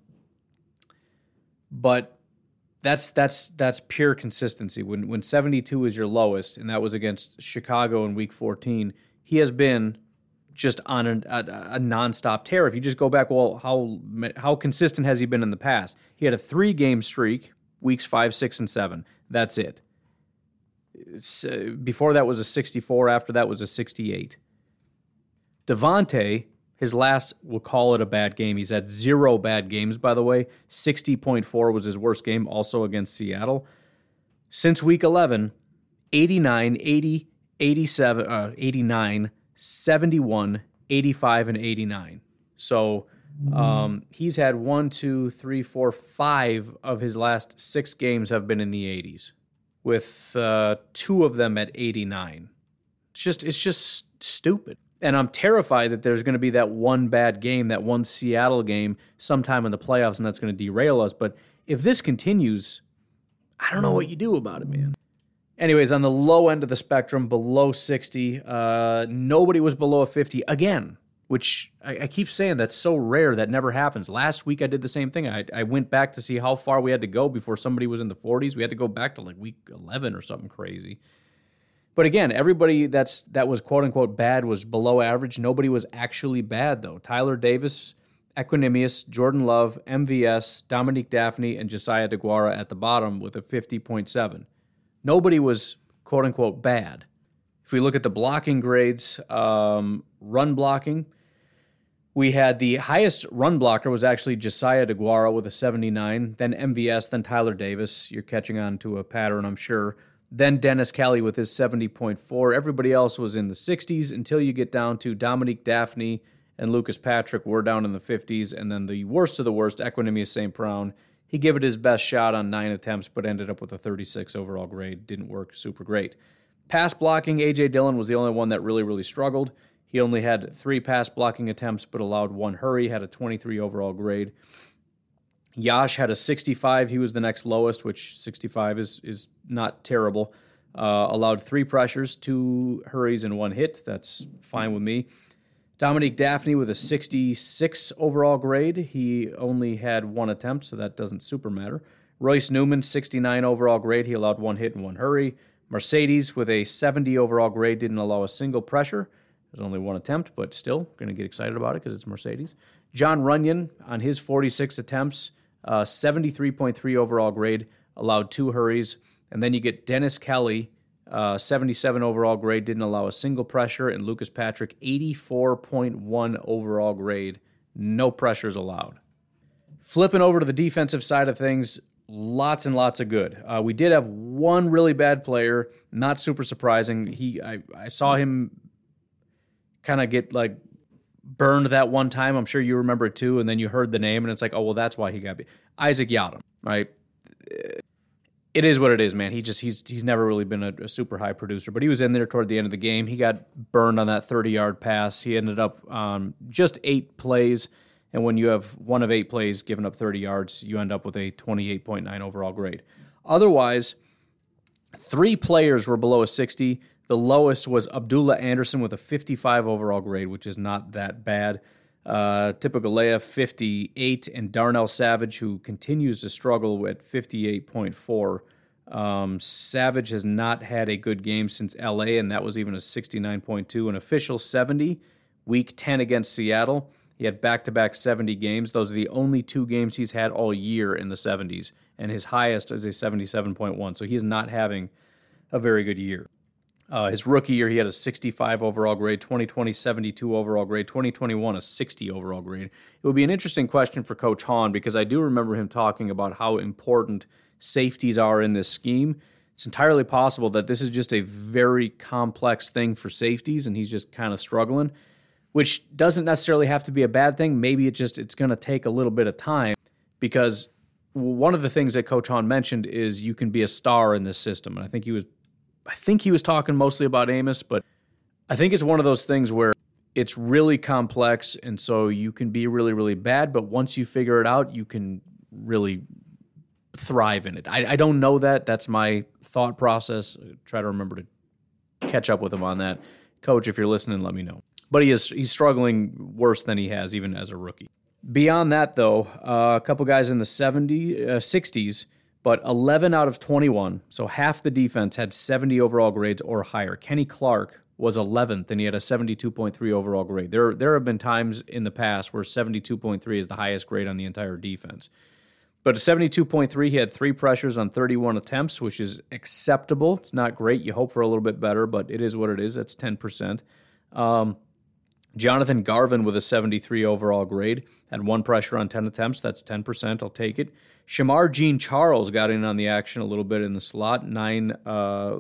Speaker 1: but that's that's that's pure consistency. When when 72 is your lowest, and that was against Chicago in Week 14, he has been just on a, a, a nonstop tear. If you just go back, well, how how consistent has he been in the past? He had a three game streak, weeks five, six, and seven. That's it. Uh, before that was a 64. After that was a 68. Davante his last, we'll call it a bad game. He's had zero bad games, by the way. 60.4 was his worst game, also against Seattle. Since week 11, 89, 80, 87, uh, 89, 71, 85, and 89. So um, he's had one, two, three, four, five of his last six games have been in the 80s, with uh, two of them at 89. It's just, it's just stupid and I'm terrified that there's going to be that one bad game, that one Seattle game sometime in the playoffs, and that's going to derail us. But if this continues, I don't know what you do about it, man. Anyways, on the low end of the spectrum, below 60, uh, nobody was below a 50 again, which I, I, keep saying that's so rare that never happens. Last week I did the same thing. I, I went back to see how far we had to go before somebody was in the 40s. We had to go back to like week 11 or something crazy. But again, everybody that's that was quote unquote bad was below average. Nobody was actually bad though. Tyler Davis, Equanimeous, Jordan Love, MVS, Dominique Dafney, and Josiah DeGuara at the bottom with a 50.7. Nobody was quote unquote bad. If we look at the blocking grades, um, run blocking, we had the highest run blocker was actually Josiah DeGuara with a 79, then MVS, then Tyler Davis. You're catching on to a pattern, I'm sure. Then Dennis Kelly with his 70.4. Everybody else was in the 60s until you get down to Dominique Dafney and Lucas Patrick were down in the 50s. And then the worst of the worst, Equanimeous St. Brown. He gave it his best shot on nine attempts, but ended up with a 36 overall grade. Didn't work super great. Pass blocking, A.J. Dillon was the only one that really, really struggled. He only had three pass blocking attempts, but allowed one hurry, had a 23 overall grade. Yosh had a 65. He was the next lowest, which 65 is is not terrible. Uh, allowed three pressures, two hurries, and one hit. That's fine with me. Dominique Dafney with a 66 overall grade. He only had one attempt, so that doesn't super matter. Royce Newman, 69 overall grade. He allowed one hit and one hurry. Marcedes with a 70 overall grade didn't allow a single pressure. There's only one attempt, but still going to get excited about it because it's Marcedes. Jon Runyan on his 46 attempts uh, 73.3 overall grade, allowed two hurries. And then you get Dennis Kelly, uh, 77 overall grade, didn't allow a single pressure. And Lucas Patrick, 84.1 overall grade, no pressures allowed. Flipping over to the defensive side of things, lots and lots of good. Uh, we did have one really bad player, not super surprising. He, I, I saw him kind of get like burned that one time. I'm sure you remember it too. And then you heard the name, and it's like, oh well, that's why he got beat. Isaac Yiadom, right? It is what it is, man. He just he's he's never really been a, a, super high producer, but he was in there toward the end of the game. He got burned on that 30 yard pass. He ended up on just eight plays, and when you have one of eight plays given up 30 yards, you end up with a 28.9 overall grade. Otherwise, three players were below a 60. The lowest was Abdullah Anderson with a 55 overall grade, which is not that bad. Uh, Leia 58, and Darnell Savage, who continues to struggle at 58.4. Um, Savage has not had a good game since LA, and that was even a 69.2. An official 70, week 10 against Seattle. He had back to back 70 games. Those are the only two games he's had all year in the 70s, and his highest is a 77.1. So he is not having a very good year. Uh, his rookie year, he had a 65 overall grade, 2020, 72 overall grade, 2021, a 60 overall grade. It would be an interesting question for Coach Hahn because I do remember him talking about how important safeties are in this scheme. It's entirely possible that this is just a very complex thing for safeties and he's just kind of struggling, which doesn't necessarily have to be a bad thing. Maybe it just it's going to take a little bit of time because one of the things that Coach Hahn mentioned is you can be a star in this system. And I think he was I think he was talking mostly about Amos, but I think it's one of those things where it's really complex. And so you can be really, really bad, but once you figure it out, you can really thrive in it. I, I don't know that. That's my thought process. I try to remember to catch up with him on that. Coach, if you're listening, let me know. But he is he's struggling worse than he has even as a rookie. Beyond that, though, uh, a couple guys in the 70, uh, 60s but 11 out of 21, so half the defense had 70 overall grades or higher. Kenny Clark was 11th and he had a 72.3 overall grade. There there have been times in the past where 72.3 is the highest grade on the entire defense. But a 72.3, he had three pressures on 31 attempts, which is acceptable. It's not great. You hope for a little bit better, but it is what it is. That's 10%. Um, Jonathan Garvin with a 73 overall grade had one pressure on 10 attempts. That's 10%. I'll take it. Shemar Jean Charles got in on the action a little bit in the slot. Nine uh,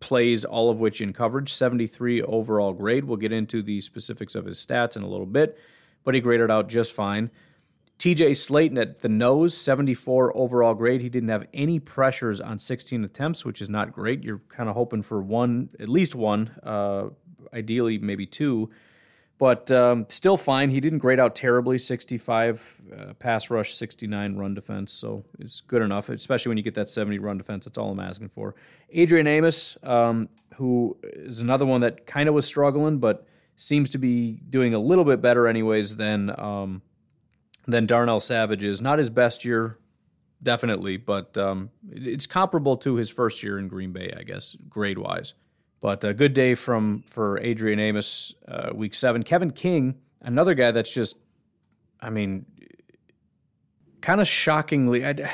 Speaker 1: plays, all of which in coverage. 73 overall grade. We'll get into the specifics of his stats in a little bit, but he graded out just fine. TJ Slaton at the nose, 74 overall grade. He didn't have any pressures on 16 attempts, which is not great. You're kind of hoping for one, at least one, uh, ideally maybe two but um, still fine. He didn't grade out terribly 65 uh, pass rush, 69 run defense. So it's good enough, especially when you get that 70 run defense. That's all I'm asking for. Adrian Amos, um, who is another one that kind of was struggling, but seems to be doing a little bit better, anyways, than, um, than Darnell Savage is. Not his best year, definitely, but um, it's comparable to his first year in Green Bay, I guess, grade wise. But a good day from for Adrian Amos, uh, week seven. Kevin King, another guy that's just, I mean, kind of shockingly, I'd,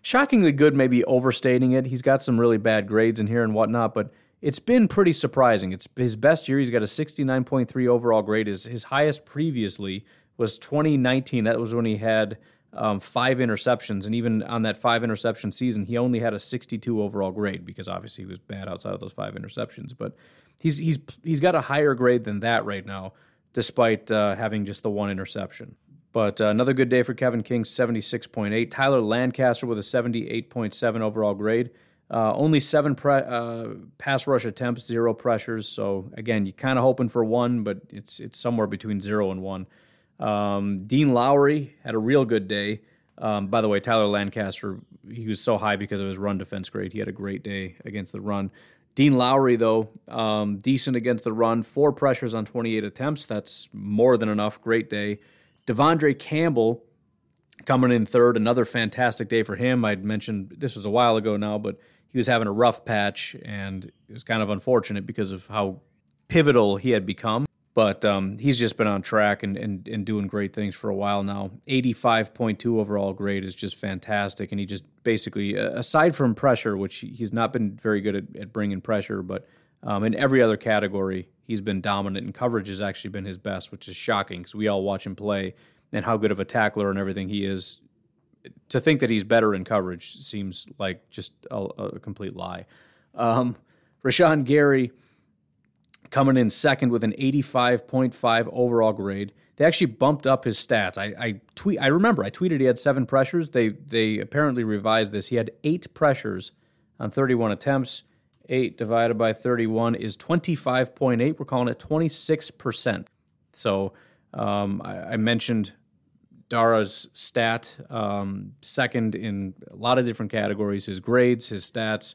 Speaker 1: shockingly good, maybe overstating it. He's got some really bad grades in here and whatnot, but it's been pretty surprising. It's his best year. He's got a 69.3 overall grade. His, his highest previously was 2019. That was when he had um, five interceptions. And even on that five interception season, he only had a 62 overall grade because obviously he was bad outside of those five interceptions. But he's, he's, he's got a higher grade than that right now, despite uh, having just the one interception. But uh, another good day for Kevin King, 76.8. Tyler Lancaster with a 78.7 overall grade. Uh, only seven pre- uh, pass rush attempts, zero pressures. So again, you're kind of hoping for one, but it's it's somewhere between zero and one. Um, Dean Lowry had a real good day. Um, by the way, Tyler Lancaster, he was so high because of his run defense grade. He had a great day against the run. Dean Lowry, though, um, decent against the run, four pressures on 28 attempts. That's more than enough. Great day. De'Vondre Campbell coming in third, another fantastic day for him. I'd mentioned this was a while ago now, but he was having a rough patch, and it was kind of unfortunate because of how pivotal he had become. But um, he's just been on track and, and, and doing great things for a while now. 85.2 overall grade is just fantastic. And he just basically, aside from pressure, which he's not been very good at, at bringing pressure, but um, in every other category, he's been dominant. And coverage has actually been his best, which is shocking because we all watch him play and how good of a tackler and everything he is to think that he's better in coverage seems like just a, a complete lie. Um, Rashan Gary coming in second with an 85.5 overall grade. They actually bumped up his stats. I, I tweet. I remember I tweeted he had seven pressures. They they apparently revised this. He had eight pressures on 31 attempts. Eight divided by 31 is 25.8. We're calling it 26 percent. So um, I, I mentioned Dara's stat, um, second in a lot of different categories. His grades, his stats,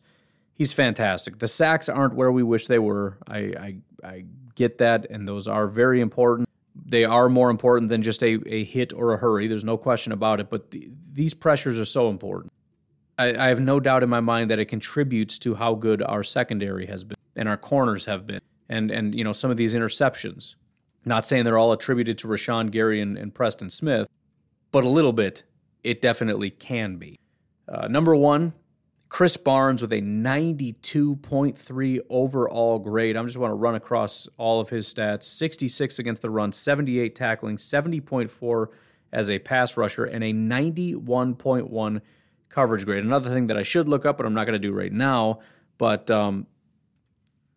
Speaker 1: he's fantastic. The sacks aren't where we wish they were. I, I, I get that, and those are very important. They are more important than just a, a hit or a hurry. There's no question about it. But the, these pressures are so important. I, I have no doubt in my mind that it contributes to how good our secondary has been and our corners have been, and and you know some of these interceptions. Not saying they're all attributed to Rashan Gary and, and Preston Smith, but a little bit, it definitely can be. Uh, number one, Krys Barnes with a 92.3 overall grade. I just want to run across all of his stats 66 against the run, 78 tackling, 70.4 as a pass rusher, and a 91.1 coverage grade. Another thing that I should look up, but I'm not going to do right now. But um,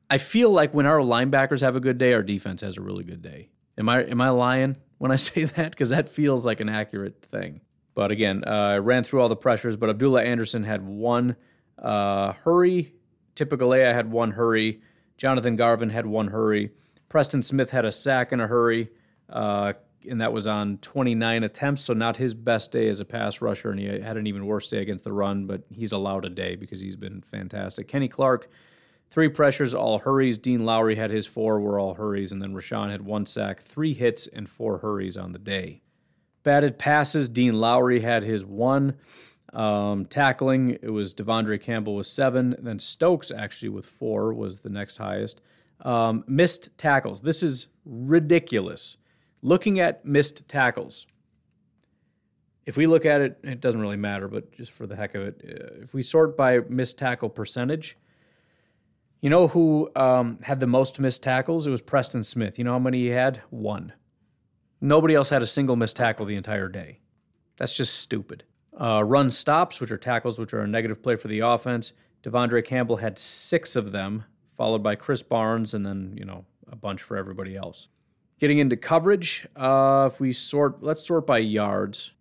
Speaker 1: I feel like when our linebackers have a good day, our defense has a really good day. Am I am I lying? when I say that because that feels like an accurate thing. But again, uh, I ran through all the pressures, but Abdullah Anderson had one uh, hurry. Tipa Galeai had one hurry. Jonathan Garvin had one hurry. Preston Smith had a sack and a hurry, uh, and that was on 29 attempts, so not his best day as a pass rusher, and he had an even worse day against the run, but he's allowed a day because he's been fantastic. Kenny Clark Three pressures, all hurries. Dean Lowry had his four, were all hurries. And then Rashan had one sack, three hits, and four hurries on the day. Batted passes, Dean Lowry had his one. Um, tackling, it was De'Vondre Campbell with seven. Then Stokes, actually, with four, was the next highest. Um, missed tackles. This is ridiculous. Looking at missed tackles, if we look at it, it doesn't really matter, but just for the heck of it, uh, if we sort by missed tackle percentage, you know who um, had the most missed tackles? It was Preston Smith. You know how many he had? One. Nobody else had a single missed tackle the entire day. That's just stupid. Uh, run stops, which are tackles, which are a negative play for the offense. De'Vondre Campbell had six of them, followed by Krys Barnes, and then you know a bunch for everybody else. Getting into coverage, uh, if we sort, let's sort by yards.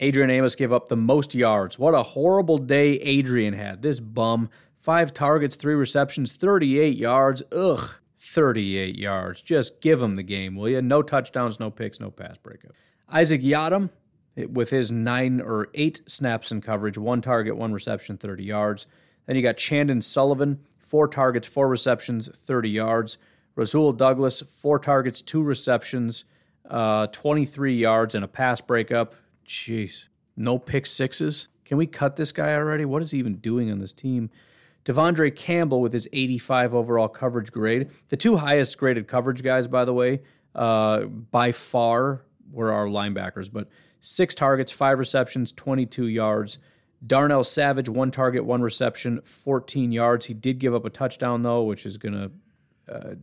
Speaker 1: Adrian Amos gave up the most yards. What a horrible day Adrian had. This bum Five targets, three receptions, 38 yards. Ugh, 38 yards. Just give him the game, will you? No touchdowns, no picks, no pass breakup. Isaac Yiadom, with his nine or eight snaps in coverage, one target, one reception, 30 yards. Then you got Chandon Sullivan, four targets, four receptions, 30 yards. Rasul Douglas, four targets, two receptions, uh, 23 yards, and a pass breakup. Jeez. No pick sixes. Can we cut this guy already? What is he even doing on this team? De'Vondre Campbell with his 85 overall coverage grade. The two highest graded coverage guys, by the way, uh, by far were our linebackers, but six targets, five receptions, 22 yards. Darnell Savage, one target, one reception, 14 yards. He did give up a touchdown, though, which is going to uh,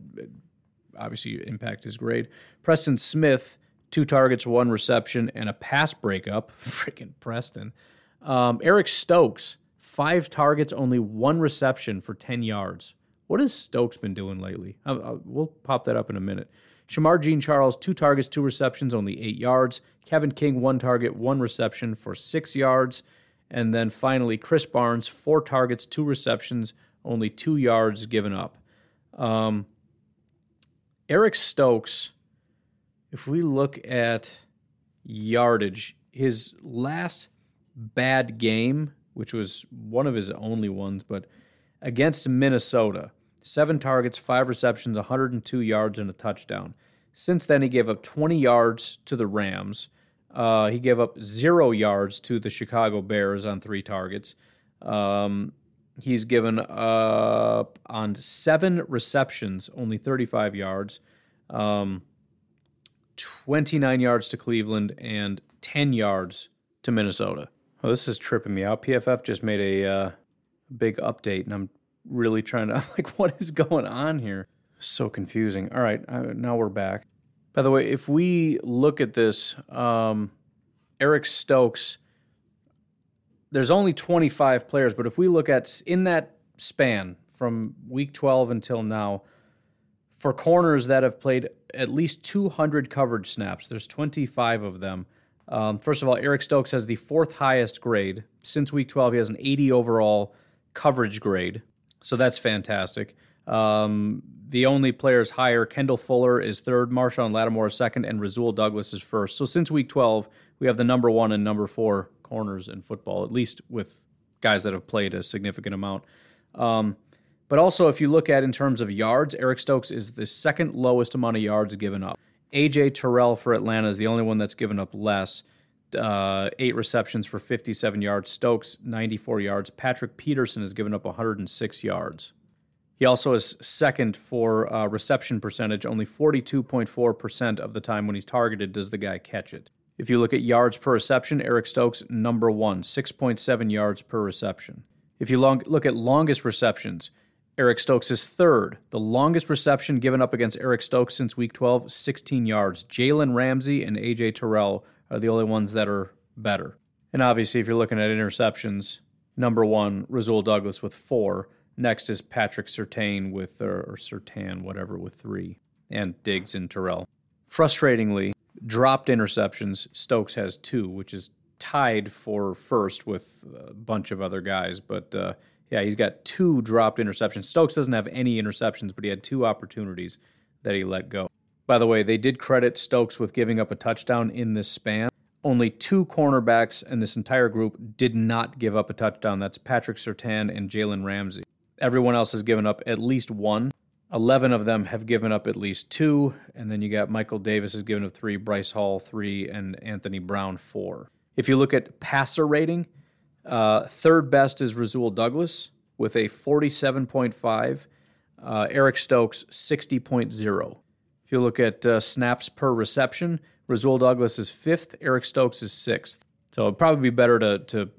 Speaker 1: obviously impact his grade. Preston Smith, two targets, one reception, and a pass breakup. Freaking Preston. Um, Eric Stokes, five targets, only one reception for 10 yards. What has Stokes been doing lately? I'll, I'll, we'll pop that up in a minute. Shemar Jean Charles, two targets, two receptions, only eight yards. Kevin King, one target, one reception for six yards. And then finally, Krys Barnes, four targets, two receptions, only two yards given up. Um, Eric Stokes, if we look at yardage, his last bad game, which was one of his only ones, but against Minnesota, seven targets, five receptions, 102 yards, and a touchdown. Since then, he gave up 20 yards to the Rams. Uh, he gave up zero yards to the Chicago Bears on three targets. Um, he's given up on seven receptions, only 35 yards, um, 29 yards to Cleveland, and 10 yards to Minnesota. Oh, this is tripping me out. PFF just made a uh, big update, and I'm really trying to like, what is going on here? So confusing. All right, uh, now we're back. By the way, if we look at this, um, Eric Stokes, there's only 25 players, but if we look at in that span from week 12 until now, for corners that have played at least 200 coverage snaps, there's 25 of them. Um, first of all, Eric Stokes has the fourth highest grade. Since week 12, he has an 80 overall coverage grade. So that's fantastic. Um, the only players higher, Kendall Fuller is third, Marshon Lattimore is second, and Rasul Douglas is first. So since week 12, we have the number one and number four corners in football, at least with guys that have played a significant amount. Um, but also, if you look at in terms of yards, Eric Stokes is the second lowest amount of yards given up. AJ Terrell for Atlanta is the only one that's given up less. Uh, eight receptions for 57 yards. Stokes, 94 yards. Patrick Peterson has given up 106 yards. He also is second for uh, reception percentage. Only 42.4% of the time when he's targeted does the guy catch it. If you look at yards per reception, Eric Stokes, number one, 6.7 yards per reception. If you long, look at longest receptions, Eric Stokes is third. The longest reception given up against Eric Stokes since week 12, 16 yards. Jalen Ramsey and AJ Terrell are the only ones that are better. And obviously, if you're looking at interceptions, number one, Rasul Douglas with four. Next is Patrick Surtain with, or, Surtain, whatever, with three. And Diggs and Terrell. Frustratingly, dropped interceptions, Stokes has two, which is tied for first with a bunch of other guys. But uh, yeah, he's got two dropped interceptions. Stokes doesn't have any interceptions, but he had two opportunities that he let go. By the way, they did credit Stokes with giving up a touchdown in this span. Only two cornerbacks in this entire group did not give up a touchdown. That's Patrick Surtain and Jalen Ramsey. Everyone else has given up at least one. 11 of them have given up at least two. And then you got Michael Davis has given up three, Bryce Hall three, and Anthony Brown four. If you look at passer rating, uh, third best is Rasul Douglas with a 47.5. Uh, Eric Stokes, 60.0. If you look at uh, snaps per reception, Rasul Douglas is fifth, Eric Stokes is sixth. So it'd probably be better to, to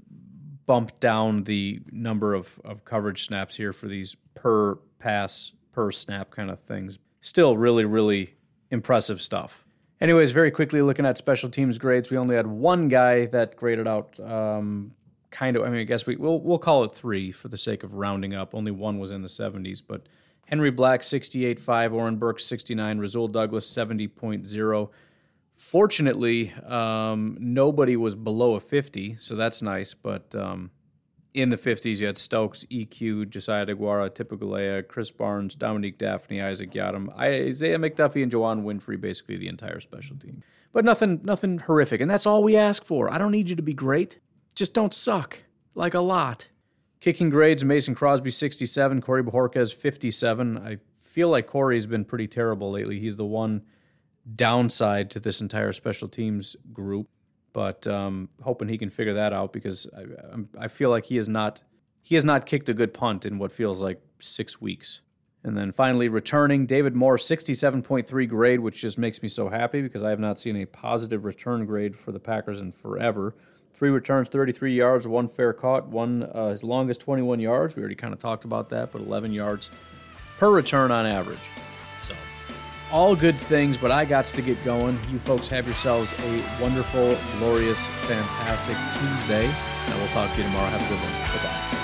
Speaker 1: bump down the number of, of coverage snaps here for these per pass, per snap kind of things. Still really, really impressive stuff. Anyways, very quickly looking at special teams grades, we only had one guy that graded out um, kind of. I mean, I guess we we'll we'll call it three for the sake of rounding up. Only one was in the 70s, but Henry Black 68.5, Oren Burks 69, Rasul Douglas 70.0. Fortunately, um, nobody was below a 50, so that's nice. But um, in the 50s, you had Stokes, EQ, Josiah DeGuara, Tipigalea, Krys Barnes, Dominique Dafney, Isaac Yiadom, Isaiah McDuffie, and Juwann Winfree, basically the entire special team. But nothing, nothing horrific, and that's all we ask for. I don't need you to be great. Just don't suck, like a lot. Kicking grades, Mason Crosby 67, Corey Bojorquez 57. I feel like Corey's been pretty terrible lately. He's the one downside to this entire special teams group, but um, hoping he can figure that out because I, I feel like he is not he has not kicked a good punt in what feels like six weeks. And then finally, returning David Moore, 67.3 grade, which just makes me so happy because I have not seen a positive return grade for the Packers in forever. Three returns, 33 yards, one fair caught, one uh, his longest 21 yards. We already kind of talked about that, but 11 yards per return on average. So, all good things, but I got to get going. You folks have yourselves a wonderful, glorious, fantastic Tuesday, and we'll talk to you tomorrow. Have a good one. Bye bye.